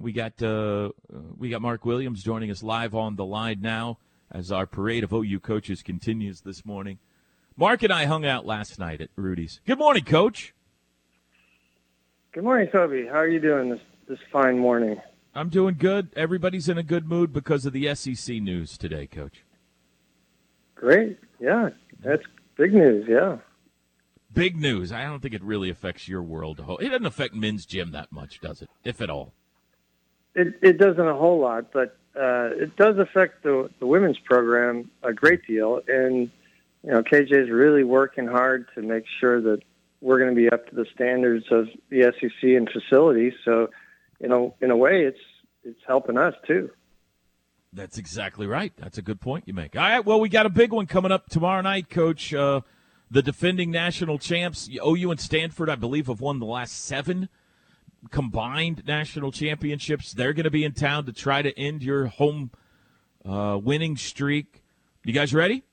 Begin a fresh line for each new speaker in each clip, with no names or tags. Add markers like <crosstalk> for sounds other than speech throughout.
we got uh, we got Mark Williams joining us live on the line now as our parade of OU coaches continues this morning. Mark and I hung out last night at Rudy's. Good morning, Coach.
Good morning, Toby. How are you doing this this fine morning?
I'm doing good. Everybody's in a good mood because of the SEC news today, Coach.
Great. Yeah, that's big news. Yeah.
Big news. I don't think it really affects your world. It doesn't affect men's gym that much, does it? If at all.
It it doesn't a whole lot, but uh, it does affect the the women's program a great deal. And you know, KJ is really working hard to make sure that we're going to be up to the standards of the SEC and facilities. So, you know, in a way, it's it's helping us too.
That's exactly right. That's a good point you make. All right. Well, we got a big one coming up tomorrow night, Coach. Uh, the defending national champs, OU and Stanford, I believe, have won the last seven combined national championships. They're going to be in town to try to end your home uh, winning streak. You guys ready?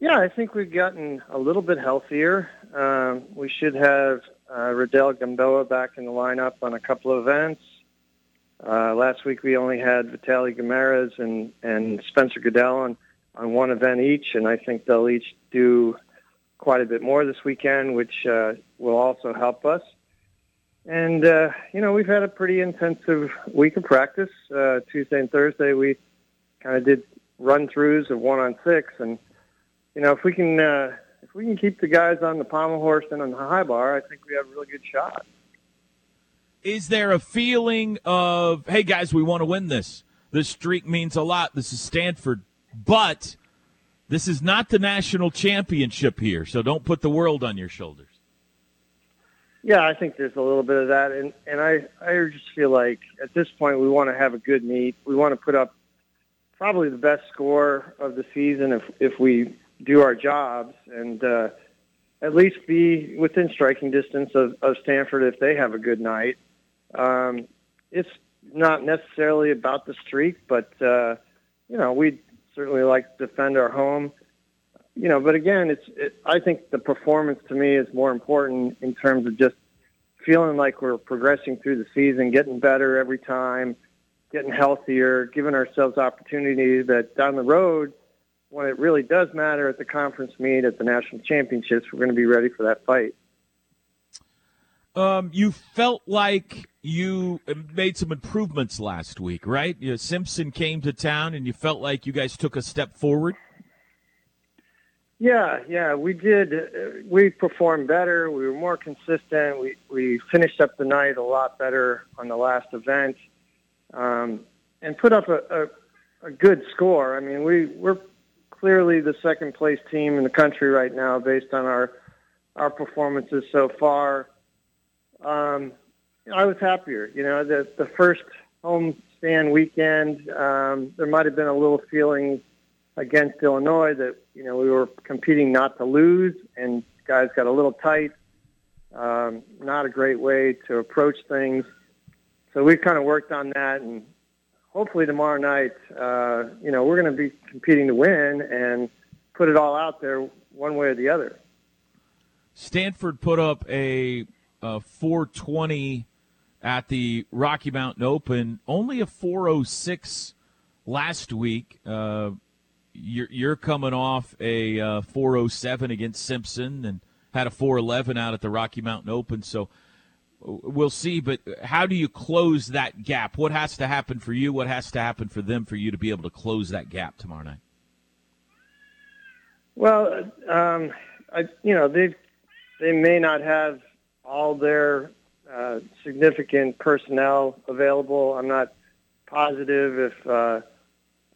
Yeah, I think we've gotten a little bit healthier. Um, we should have uh, Rodell Gamboa back in the lineup on a couple of events. Uh, last week we only had Vitaly Guimaraes and, and Spencer Goodell on, on one event each, and I think they'll each do quite a bit more this weekend, which uh, will also help us. And, uh, you know, we've had a pretty intensive week of practice. Uh, Tuesday and Thursday, we kind of did run throughs of one on six. And, you know, if we can, uh, if we can keep the guys on the pommel horse and on the high bar, I think we have a really good shot.
Is there a feeling of, hey guys, we want to win this? This streak means a lot. This is Stanford, but this is not the national championship here, so don't put the world on your shoulders.
Yeah, I think there's a little bit of that, and and I I just feel like at this point we want to have a good meet. We want to put up probably the best score of the season if if we do our jobs, and uh, at least be within striking distance of, of Stanford if they have a good night. Um, it's not necessarily about the streak, but uh, you know we certainly like to defend our home you know, but again, it's. It, I think the performance to me is more important in terms of just feeling like we're progressing through the season, getting better every time, getting healthier, giving ourselves opportunity that down the road, when it really does matter at the conference meet, at the national championships, we're going to be ready for that fight.
Um, you felt like you made some improvements last week, right? You know, Simpson came to town, and you felt like you guys took a step forward.
Yeah, yeah, we did. We performed better. We were more consistent. We we finished up the night a lot better on the last event, um, and put up a, a, a good score. I mean, we we're clearly the second place team in the country right now based on our our performances so far. Um, I was happier. You know, the the first home stand weekend, um, there might have been a little feeling against Illinois that you know we were competing not to lose, and guys got a little tight. Um, not a great way to approach things. So we've kind of worked on that, and hopefully tomorrow night, uh, you know, we're going to be competing to win and put it all out there one way or the other.
Stanford put up a, a 420 at the Rocky Mountain Open, only a 406 last week. Uh, you're, you're coming off a uh, 407 against Simpson and had a 411 out at the Rocky Mountain Open. So we'll see. But how do you close that gap? What has to happen for you? What has to happen for them for you to be able to close that gap tomorrow night?
Well, um, I, you know they they may not have all their uh, significant personnel available. I'm not positive if uh,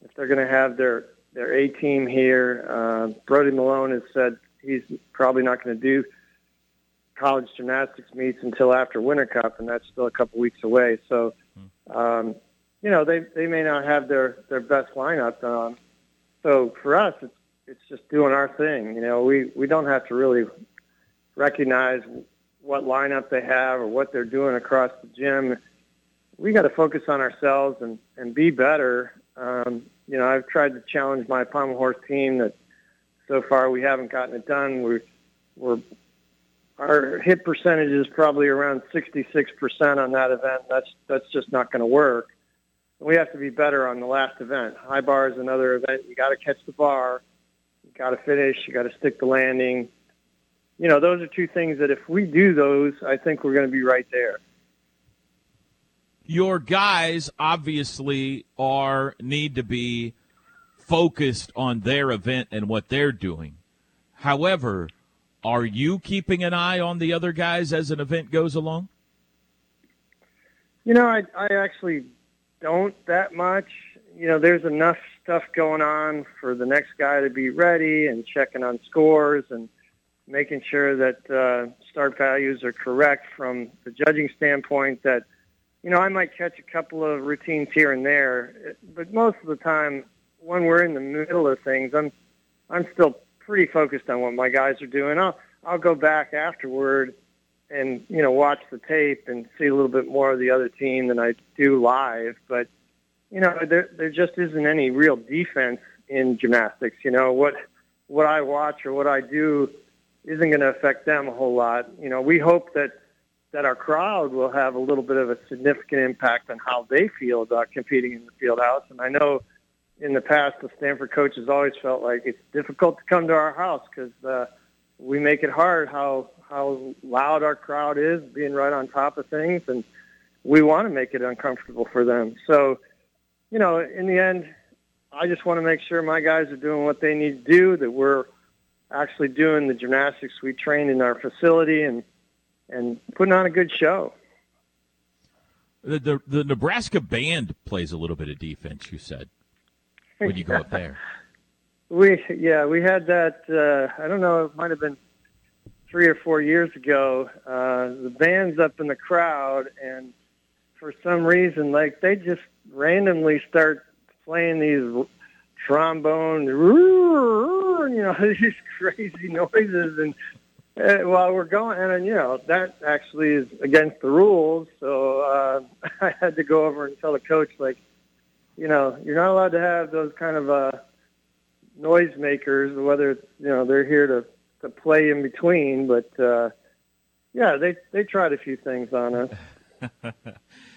if they're going to have their their A team here. Uh, Brody Malone has said he's probably not going to do college gymnastics meets until after Winter Cup, and that's still a couple weeks away. So, um, you know, they they may not have their their best lineup. Um, so for us, it's it's just doing our thing. You know, we we don't have to really recognize what lineup they have or what they're doing across the gym. We got to focus on ourselves and and be better. Um, you know, I've tried to challenge my pommel horse team that so far we haven't gotten it done. We're, we're our hit percentage is probably around 66% on that event. That's that's just not going to work. We have to be better on the last event. High bar is another event. You got to catch the bar. You got to finish. You got to stick the landing. You know, those are two things that if we do those, I think we're going to be right there.
Your guys obviously are need to be focused on their event and what they're doing. However, are you keeping an eye on the other guys as an event goes along?
You know, I, I actually don't that much. You know, there's enough stuff going on for the next guy to be ready and checking on scores and making sure that uh, start values are correct from the judging standpoint that, you know, I might catch a couple of routines here and there, but most of the time when we're in the middle of things, I'm, I'm still pretty focused on what my guys are doing. I'll I'll go back afterward and you know watch the tape and see a little bit more of the other team than I do live. But you know there there just isn't any real defense in gymnastics. You know what what I watch or what I do isn't going to affect them a whole lot. You know we hope that that our crowd will have a little bit of a significant impact on how they feel about competing in the field house. And I know in the past, the Stanford coaches always felt like it's difficult to come to our house because uh, we make it hard how how loud our crowd is, being right on top of things, and we want to make it uncomfortable for them. So, you know, in the end, I just want to make sure my guys are doing what they need to do. That we're actually doing the gymnastics we trained in our facility and and putting on a good show.
The, the, the Nebraska band plays a little bit of defense. You said when you go up there? <laughs>
We yeah we had that. Uh, I don't know. It might have been three or four years ago. Uh, the band's up in the crowd, and for some reason, like they just randomly start playing these trombone, <laughs> you know, <laughs> these crazy noises, and uh, while we're going, and you know that actually is against the rules. So uh, <laughs> I had to go over and tell the coach like you know, you're not allowed to have those kind of uh, noisemakers, whether it's, you know they're here to to play in between. But uh, yeah, they they tried a few things on us. <laughs>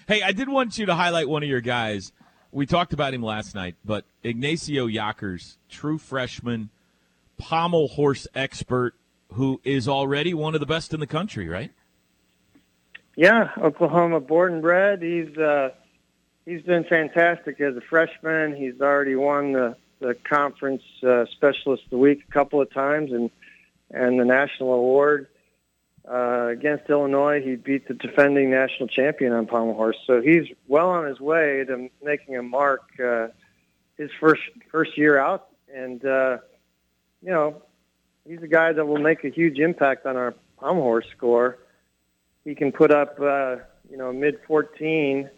hey, I did want you to highlight one of your guys. We talked about him last night, but Ignacio Yockers, true freshman, pommel horse expert, who is already one of the best in the country, right?
Yeah, Oklahoma born and bred. He's uh, he's been fantastic as a freshman. He's already won the, the conference uh, specialist of the week a couple of times and and the national award. Uh, against Illinois, he beat the defending national champion on pommel horse. So he's well on his way to making a mark uh, his first first year out, and uh, you know he's a guy that will make a huge impact on our pommel horse score. He can put up uh, you know mid 14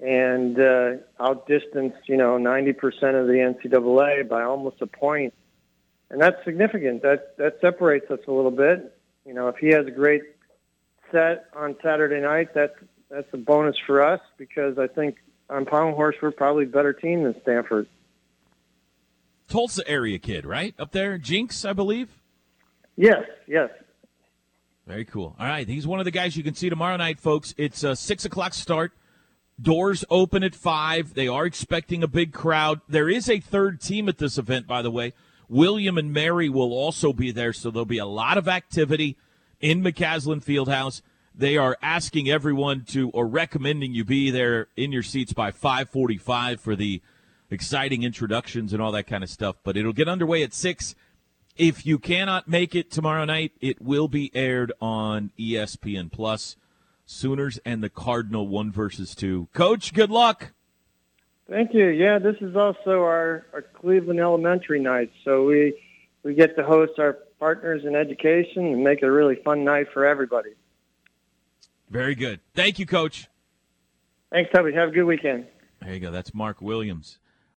and uh, outdistance, you know, 90% of the NCAA by almost a point. And that's significant. That that separates us a little bit. You know, if he has a great set on Saturday night, that's that's a bonus for us because I think on Pommel Horse we're probably a better team than Stanford.
Tulsa area kid, right up there, Jenks, I believe.
Yes, yes.
Very cool. All right, he's one of the guys you can see tomorrow night, folks. It's a six o'clock start. Doors open at 5. They are expecting a big crowd. There is a third team at this event, by the way. William and Mary will also be there, so there'll be a lot of activity in McCasland Fieldhouse. They are asking everyone to, or recommending you be there in your seats by 545 for the exciting introductions and all that kind of stuff. But it'll get underway at 6. If you cannot make it tomorrow night, it will be aired on ESPN Plus. Sooners and the Cardinal one versus two. Coach, good luck.
Thank you. Yeah, this is also our, our Cleveland Elementary night, so we we get to host our partners in education and make it a really fun night for everybody.
Very good. Thank you, Coach.
Thanks, Toby. Have a good weekend.
There you go. That's Mark Williams.